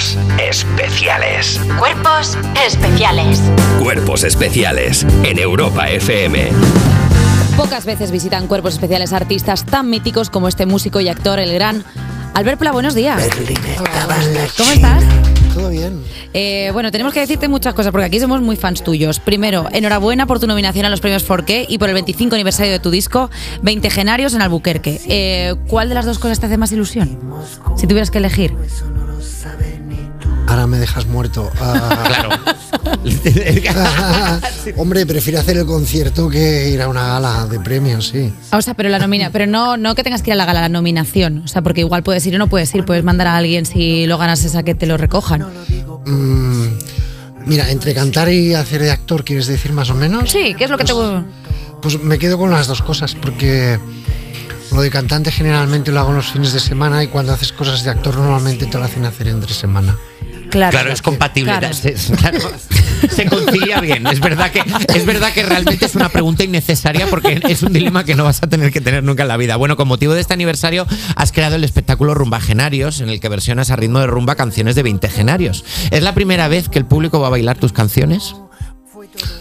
Cuerpos especiales. Cuerpos especiales. Cuerpos especiales en Europa FM. Pocas veces visitan cuerpos especiales artistas tan míticos como este músico y actor, el gran Albert Pla. Buenos días. ¿Cómo estás? Todo bien. Eh, bueno, tenemos que decirte muchas cosas porque aquí somos muy fans tuyos. Primero, enhorabuena por tu nominación a los premios 4K y por el 25 aniversario de tu disco 20 Genarios en Albuquerque. Eh, ¿Cuál de las dos cosas te hace más ilusión? Si tuvieras que elegir. Ahora me dejas muerto. Ah, Claro. Hombre, prefiero hacer el concierto que ir a una gala de premios, sí. O sea, pero la nomina, pero no, no que tengas que ir a la gala, la nominación. O sea, porque igual puedes ir o no puedes ir, puedes mandar a alguien si lo ganas esa que te lo recojan. Mm, mira, entre cantar y hacer de actor, ¿quieres decir más o menos? Sí, ¿qué es lo que te Pues me quedo con las dos cosas, porque lo de cantante generalmente lo hago los fines de semana y cuando haces cosas de actor normalmente te lo hacen hacer entre semana. Claro, Claro, es compatible. Claro. Se, claro, se concilia bien. Es verdad, que, es verdad que realmente es una pregunta innecesaria porque es un dilema que no vas a tener que tener nunca en la vida. Bueno, con motivo de este aniversario has creado el espectáculo Rumba Genarios, en el que versionas a ritmo de rumba canciones de 20 genarios. ¿Es la primera vez que el público va a bailar tus canciones?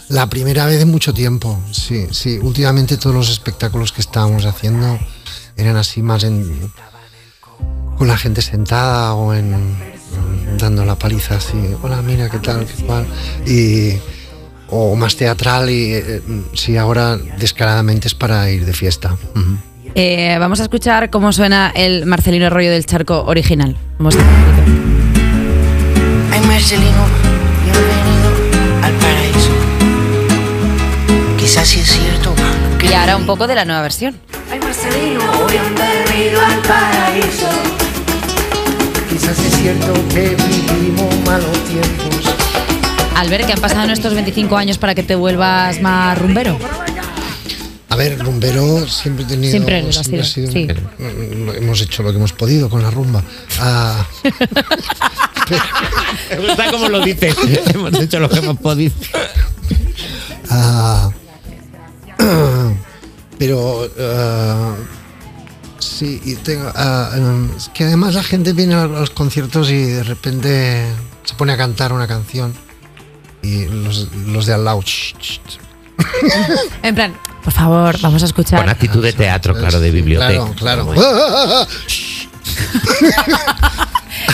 La primera vez en mucho tiempo, sí, sí. Últimamente todos los espectáculos que estábamos haciendo eran así más en con la gente sentada o en dando la paliza así, hola, mira, qué tal, qué cual, y o más teatral y eh, sí, ahora descaradamente es para ir de fiesta. Ujú. Eh, vamos a escuchar cómo suena el Marcelino Arroyo del Charco original. Vamos a Ay Marcelino, bienvenido al paraíso. Quizás sí es cierto que Y ahora un poco de la nueva versión. Ay Marcelino, bienvenido al paraíso. Quizás es cierto que vivimos malos tiempos. Albert, que han pasado en estos 25 años para que te vuelvas más rumbero. A ver, rumbero siempre he tenido. Siempre siempre sido, ha sí. Mm, Hemos hecho lo que hemos podido con la rumba. Ah, Me gusta cómo lo dices. hemos hecho lo que hemos podido. ah, pero. ah, sí, y tengo, es que además la gente viene a los conciertos y de repente se pone a cantar una canción. Y los, los de al lado. En plan, por favor, vamos a escuchar. Con actitud de teatro, claro, de biblioteca. Claro, claro.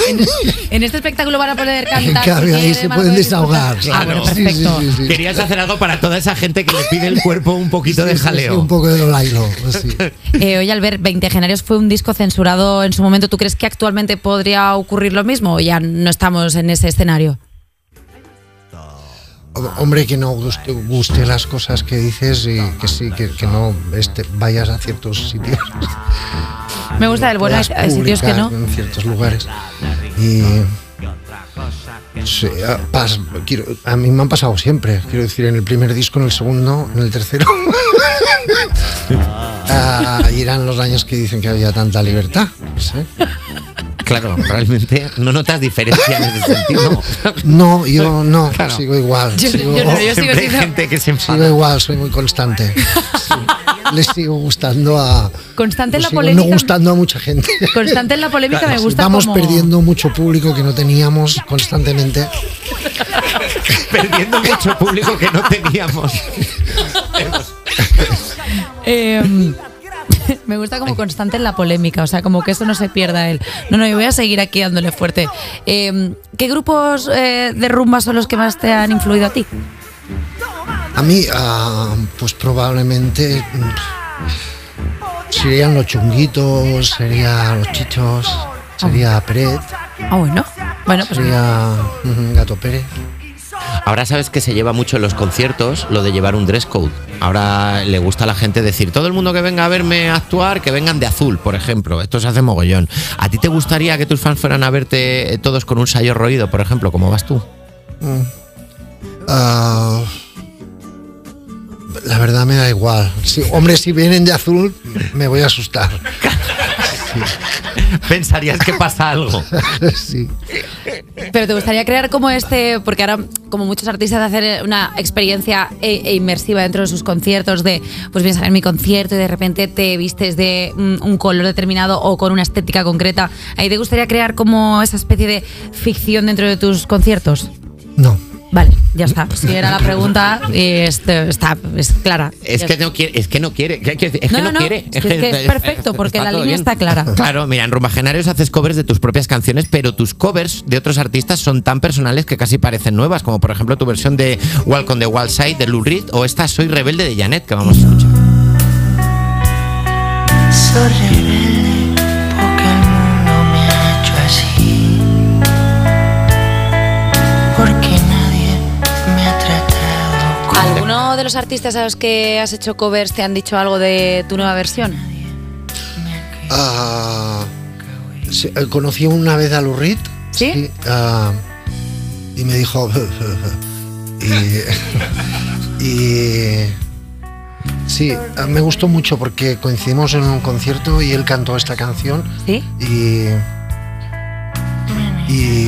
En, en este espectáculo van a poder En cantar. cambio, si ahí se pueden desahogar. Ah, claro. bueno, Sí, sí, perfecto. sí, sí. Querías hacer algo para toda esa gente que le pide el cuerpo un poquito de Sí, sí, sí, jaleo. un poco de lo lailo. Eh, oye, Albert, 20 Genarios fue un disco censurado en su momento. ¿Tú crees que actualmente podría ocurrir lo mismo o ya no estamos en ese escenario? Hombre, que no guste, guste las cosas que dices y que sí, que, que no este, vayas a ciertos sitios. Me gusta el bueno, hay, sitios que no. En ciertos lugares. Y. sí, a, pas- quiero- a mí me han pasado siempre. Quiero decir, en el primer disco, en el segundo, en el tercero. Ah, y eran los años que dicen que había tanta libertad. no sé. Claro, realmente no notas diferencia en ese sentido. No, yo no, Claro. sigo igual. Yo- sigo, yo no, yo sigo gente que se sigo enfada. igual, soy muy constante. Sí. Le sigo gustando a. Constante en la polémica. No gustando a mucha gente. Constante en la polémica me gusta Vamos como- perdiendo mucho público que no teníamos constantemente. Perdiendo mucho público que no teníamos. Eh, me gusta como constante en la polémica, o sea, como que eso no se pierda él. No, no, yo voy a seguir aquí dándole fuerte. Eh, ¿Qué grupos eh, de rumba son los que más te han influido a ti? A mí, ah, pues probablemente mm, serían los chunguitos, serían los chichos, sería Peret, Ah, bueno. Bueno, pues sería Gato Pérez. Ahora sabes que se lleva mucho en los conciertos lo de llevar un dress code. Ahora le gusta a la gente decir, todo el mundo que venga a verme actuar, que vengan de azul, por ejemplo. Esto se hace mogollón. ¿A ti te gustaría que tus fans fueran a verte eh, todos con un sayo roído, por ejemplo, como vas tú? Ah, la verdad me da igual. Sí, hombre, si vienen de azul, me voy a asustar. pensarías que pasa algo. sí. Pero te gustaría crear como este, porque ahora como muchos artistas hacer una experiencia e, e inmersiva dentro de sus conciertos, de pues vienes a ver mi concierto y de repente te vistes de mm, un color determinado o con una estética concreta. ¿Ahí te gustaría crear como esa especie de ficción dentro de tus conciertos? No. Vale, ya está. Si era la pregunta, y este, está, es clara. Es que está. no quiere, es que no quiere, es que no, no, no, quiere. es que es perfecto, porque la línea está clara. Claro, mira, en Rumbagenarios haces covers de tus propias canciones, pero tus covers de otros artistas son tan personales que casi parecen nuevas, como por ejemplo tu versión de Walk on the Wild Side de Lou Reed o esta Soy Rebelde de Janet que vamos a escuchar. Soy rebelde los artistas a los que has hecho covers te han dicho algo de tu nueva versión? Ah, sí, eh, conocí una vez a Lou Reed. ¿Sí? ah, y me dijo. y, y- Sí, ah, me gustó mucho porque coincidimos en un concierto y él cantó esta canción. ¿Sí? Y. Y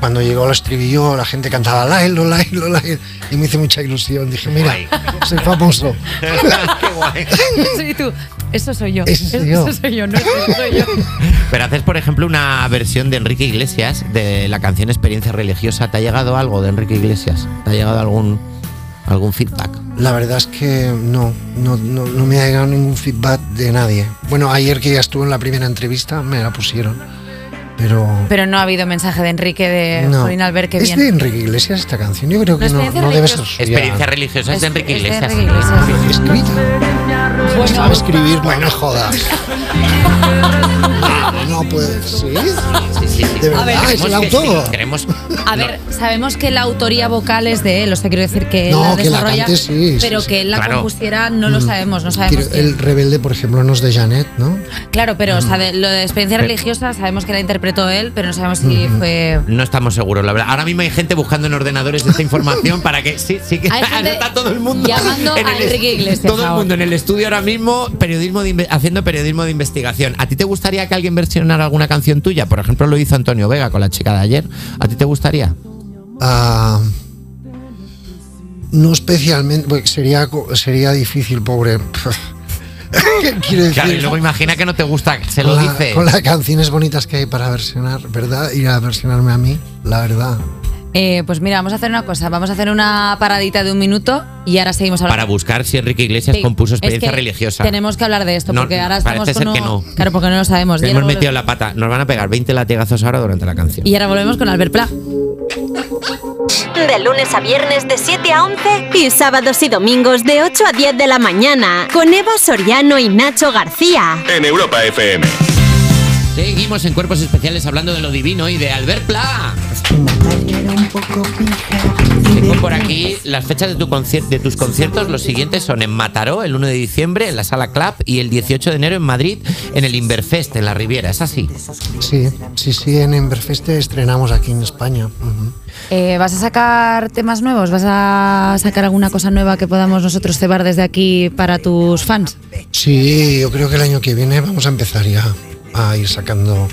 cuando llegó al estribillo, la gente cantaba Lailo, Lailo, Lailo. Y me hizo mucha ilusión. Dije, mira, Guay. soy famoso. Qué guay. Sí, tú. Eso soy yo. Ese soy yo. Eso soy yo, no ese soy yo. Pero haces, por ejemplo, una versión de Enrique Iglesias de la canción Experiencia Religiosa. ¿Te ha llegado algo de Enrique Iglesias? ¿Te ha llegado algún, algún feedback? La verdad es que no, no, no, no me ha llegado ningún feedback de nadie. Bueno, ayer que ya estuve en la primera entrevista me la pusieron. Pero. Pero no ha habido mensaje de Enrique de no. Jolín Albert, qué ¿Es bien. de Enrique Iglesias esta canción? Yo creo que No, no, Experiencia no debe ser Religiosa. suya. Experiencia Religiosa es de Enrique Es de Iglesias. Enrique Iglesias. Escrita. Bueno, Sabe escribir, no me jodas. No puede. ¿Sí? Sí, sí, sí. De A ver, verdad, es el autor. sí, queremos- A ver, sabemos que la autoría vocal es de él, o sea, quiero decir que él No, la que la desarrolla, cante sí, pero sí. que él la Claro. compusiera no lo sabemos, no sabemos. Quiero-. El rebelde, por ejemplo, no es de Janet, ¿no? Claro, pero o sea, de- lo de experiencia religiosa sabemos que la interpretó él, pero no sabemos si fue. No estamos seguros, la verdad. Ahora mismo hay gente buscando en ordenadores esta información para que sí, sí que está todo el mundo llamando en a el- Enrique Iglesias Todo el mundo en el estudio ahora mismo periodismo de haciendo periodismo de investigación. ¿A ti te gustaría que alguien versionara alguna canción tuya? Por ejemplo, lo hizo Antonio Vega con la chica de ayer. ¿A ti te gustaría? Ah, no especialmente, porque sería, sería difícil, pobre. ¿Qué quiere decir? Claro, y luego imagina que no te gusta, se lo la- dice. con las canciones bonitas que hay para versionar, ¿verdad? Ir a versionarme a mí, la verdad. Eh, pues mira, vamos a hacer una cosa, vamos a hacer una paradita de un minuto y ahora seguimos hablando. Para buscar si Enrique Iglesias Sí, compuso es experiencia que religiosa. Tenemos que hablar de esto, No, porque ahora estamos parece con ser que no. Claro, porque no lo sabemos. Hemos metido la pata. Nos van a pegar 20 latigazos ahora durante la canción. Y ahora volvemos con Albert Pla. De lunes a viernes de 7 a 11 y sábados y domingos de 8 a 10 de la mañana con Eva Soriano y Nacho García. En Europa FM. Seguimos en Cuerpos Especiales hablando de lo divino y de Albert Pla. Tengo por aquí las fechas de, tu concier- de tus conciertos. Los siguientes son en Mataró, el 1 de diciembre, en la Sala Club, y el 18 de enero en Madrid, en el Inverfest, en la Riviera. ¿Es así? Sí, sí, sí, en Emberfest estrenamos aquí en España. Eh, ¿Vas a sacar temas nuevos? ¿Vas a sacar alguna cosa nueva que podamos nosotros cebar desde aquí para tus fans? Sí, yo creo que el año que viene vamos a empezar ya a ir sacando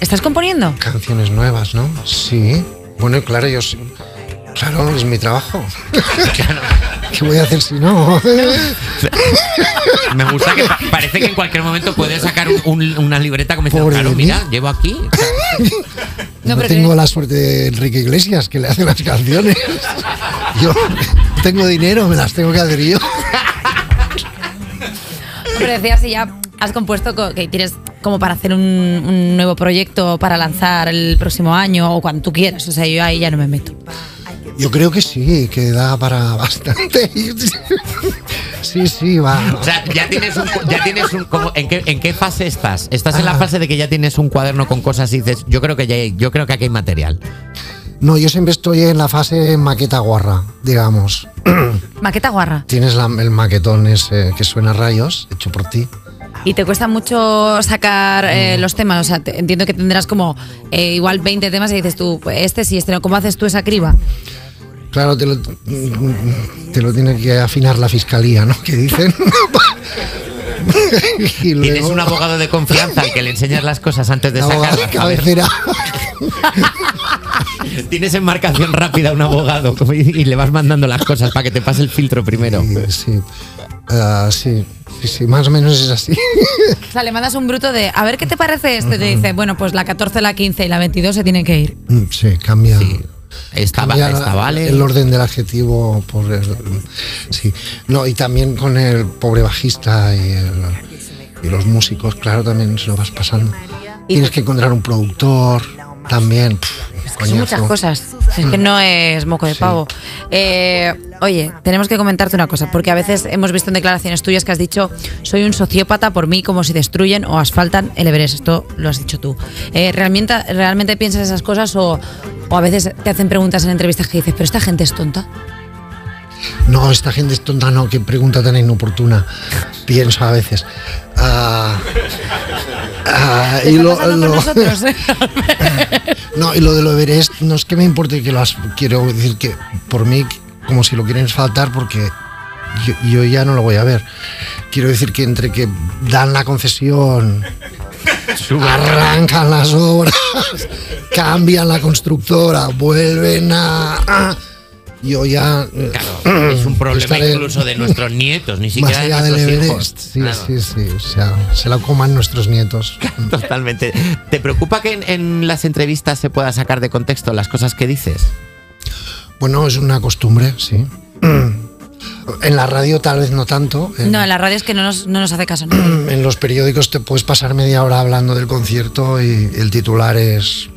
¿Estás, componiendo? canciones nuevas, ¿no? Sí. Bueno, claro, yo sí. Claro, es mi trabajo. ¿Qué voy a hacer si no? Me gusta que pa- parece que en cualquier momento puedes sacar un- un- una libreta como diciendo, claro, de mí. mira, llevo aquí. No, tengo que- la suerte de Enrique Iglesias, que le hace las canciones. Yo tengo dinero, me las tengo que hacer yo. Pero decía si ya has compuesto co- que tienes como para hacer un, un nuevo proyecto para lanzar el próximo año o cuando tú quieras. O sea, yo ahí ya no me meto. Yo creo que sí, que da para bastante. Sí, sí, va. O sea, ya tienes un, ya tienes un como- ¿en, qué, ¿en qué fase estás? ¿Estás en la Ah. fase de que ya tienes un cuaderno con cosas y dices, yo creo que ya hay- yo creo que aquí hay material? No, yo siempre estoy en la fase maqueta guarra, digamos. Maqueta guarra. Tienes la- el maquetón ese que suena a rayos, hecho por ti. Y te cuesta mucho sacar eh, los temas. O sea, te- entiendo que tendrás como eh, igual 20 temas y dices tú, pues, este sí, este no. ¿Cómo haces tú esa criba? Claro, te lo, te lo tiene que afinar la fiscalía, ¿no? Que dicen. y Tienes un abogado de confianza al que le enseñas las cosas antes de de sacarlas. ver. cabecera. Tienes enmarcación rápida un abogado y, le vas mandando las cosas para que te pase el filtro primero. Sí. Ah, sí, sí, sí, más o menos es así. O sea, le mandas un bruto de, a ver qué te parece este. Te dice, bueno, pues la 14, la 15 y la 22 se tienen que ir. Mm, sí, cambia. Cambia va- esta vale. el orden del adjetivo por el- sí no y también con el pobre bajista y, el- y los músicos claro también se lo vas pasando Y- tienes que encontrar un productor también pff, Son coñazo. muchas cosas. Es que no es moco de Sí. pavo. Eh, oye, tenemos que comentarte una cosa, porque a veces hemos visto en declaraciones tuyas que has dicho, soy un sociópata por mí como si destruyen o asfaltan el Everest. Esto lo has dicho tú. Eh, ¿realmente, ¿Realmente piensas esas cosas o, o a veces te hacen preguntas en entrevistas que dices, pero esta gente es tonta? No esta gente es tonta no qué pregunta tan inoportuna pienso a veces Ah, ah, ¿Qué y lo, nosotros? No, y lo de lo Everest, no es que me importe que lo has, quiero decir que por mí, como si lo quieren faltar, porque yo, yo ya no lo voy a ver. Quiero decir que entre que dan la concesión, arrancan las obras, cambian la constructora, vuelven a. a- yo ya. Claro, es un problema incluso de nuestros nietos, ni Más siquiera de allá del nuestros Everest. hijos. Sí, Claro. sí, sí. O sea, se la coman nuestros nietos. Totalmente. ¿Te preocupa que en, en las entrevistas se pueda sacar de contexto las cosas que dices? Bueno, es una costumbre, sí. En la radio tal vez no tanto. En, no, en la radio es que no nos, no nos hace caso. ¿no? en los periódicos te puedes pasar media hora hablando del concierto y el titular es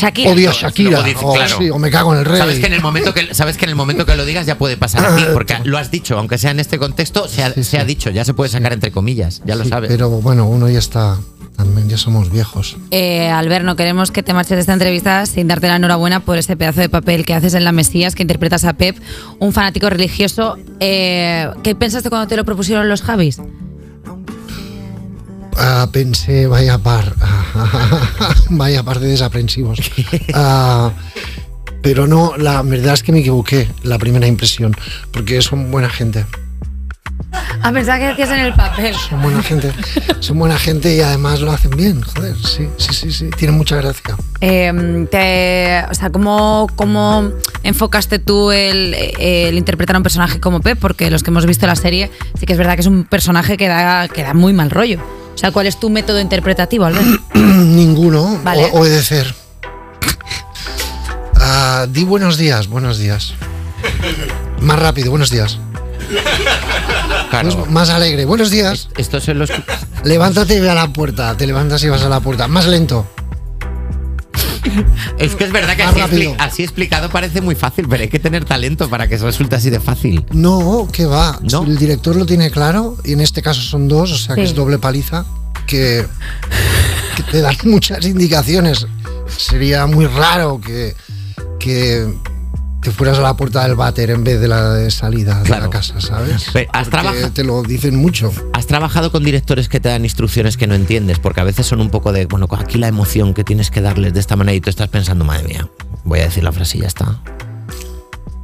Shakira. Odio a Shakira Luego dice, o, claro. sí, o me cago en el rey. Sabes que en el momento que sabes que en el momento que lo digas ya puede pasar a ti, porque lo has dicho, aunque sea en este contexto, se ha, Sí, se ha sí. dicho, ya se puede sacar entre comillas, ya lo sabes. Pero bueno, uno ya está, también ya somos viejos. Eh, Albert, no queremos que te marches de esta entrevista sin darte la enhorabuena por ese pedazo de papel que haces en La Mesías, que interpretas a Pep, un fanático religioso. Eh, ¿Qué pensaste cuando te lo propusieron los Javis? Ah, pensé, vaya par, vaya par de desaprensivos. Ah, pero no, la verdad es que me equivoqué la primera impresión, porque son buena gente. A pensar que decías en el papel. Son buena gente, son buena gente y además lo hacen bien, joder, sí, sí, sí, sí, tienen mucha gracia. Eh, te- o sea, ¿cómo, cómo enfocaste tú el, el interpretar a un personaje como Pep? Porque los que hemos visto la serie, sí que es verdad que es un personaje que da, que da muy mal rollo. O sea, ¿cuál es tu método interpretativo, Albert? Ninguno, Vale. o- obedecer. Ah, di buenos días, buenos días. Más rápido, buenos días. Claro. Pues más alegre, buenos días. Esto se los Levántate y ve a la puerta. Te levantas y vas a la puerta. Más lento. Es que es verdad que así, rápido. expli- así explicado parece muy fácil, pero hay que tener talento para que eso resulte así de fácil. No, que va. No. El director lo tiene claro, y en este caso son dos, o sea que es doble paliza, que, que te dan muchas indicaciones. Sería muy raro que, que te fueras a la puerta del váter en vez de la de salida de la casa, ¿sabes? Has Porque trabajado- te lo dicen mucho. ¿Has trabajado con directores que te dan instrucciones que no entiendes? Porque a veces son un poco de, bueno, aquí la emoción que tienes que darles de esta manera y tú estás pensando, madre mía, voy a decir la frase y ya está.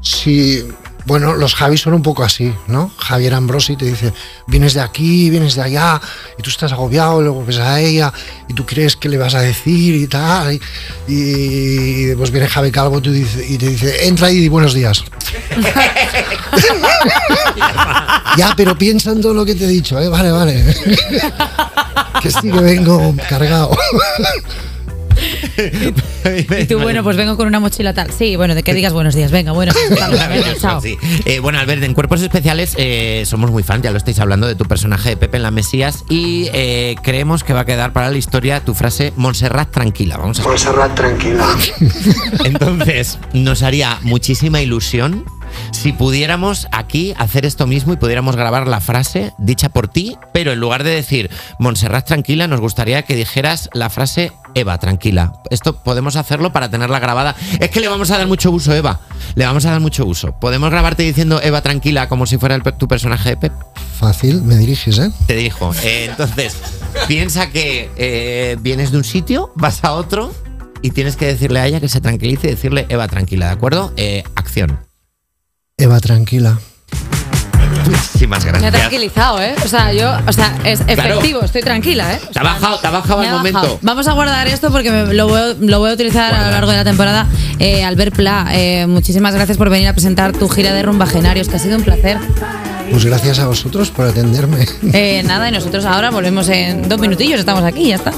Sí, bueno, los Javis son un poco así, ¿no? Javier Ambrosi te dice, vienes de aquí, vienes de allá, y tú estás agobiado, luego ves a ella, y tú crees que le vas a decir y tal, y, y después viene Javi Calvo y te dice, entra y di buenos días. ya, pero piensa en todo lo que te he dicho, ¿eh? Vale, vale. que sí que vengo cargado. Y tú, bueno, pues vengo con una mochila tal. Sí, bueno, de que digas buenos días. Venga, bueno, venga, chao. Sí. Eh, bueno, Albert, en Cuerpos Especiales eh, somos muy fans, ya lo estáis hablando de tu personaje de Pepe en la Mesías y eh, creemos que va a quedar para la historia tu frase Montserrat tranquila. Vamos a Montserrat, tranquila. Entonces, nos haría muchísima ilusión si pudiéramos aquí hacer esto mismo y pudiéramos grabar la frase dicha por ti, pero en lugar de decir Montserrat tranquila, nos gustaría que dijeras la frase Eva tranquila. Esto podemos hacerlo para tenerla grabada. Es que le vamos a dar mucho uso, Eva. Le vamos a dar mucho uso. ¿Podemos grabarte diciendo Eva tranquila como si fuera el tu personaje de Pep? Fácil, me diriges, ¿eh? Te dijo. Eh, entonces, piensa que eh, vienes de un sitio, vas a otro y tienes que decirle a ella que se tranquilice y decirle Eva tranquila, ¿de acuerdo? Eh, acción. Eva, tranquila. Muchísimas Me ha gracias. tranquilizado, ¿eh? O sea, yo, o sea, es efectivo, estoy tranquila, ¿eh? Te ha bajado, te ha bajado al momento. bajado. Vamos a guardar esto porque me- lo, voy, a- lo voy a utilizar a lo largo de la temporada. Eh, Albert Pla, eh, muchísimas gracias por venir a presentar tu gira de rumbagenarios, que ha sido un placer. Pues gracias a vosotros por atenderme. Eh, nada, y nosotros ahora volvemos en dos minutillos, estamos aquí, ya está.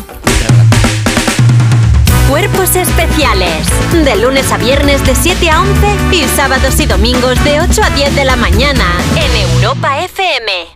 Cuerpos especiales. De lunes a viernes de 7 a 11 y sábados y domingos de 8 a 10 de la mañana en Europa FM.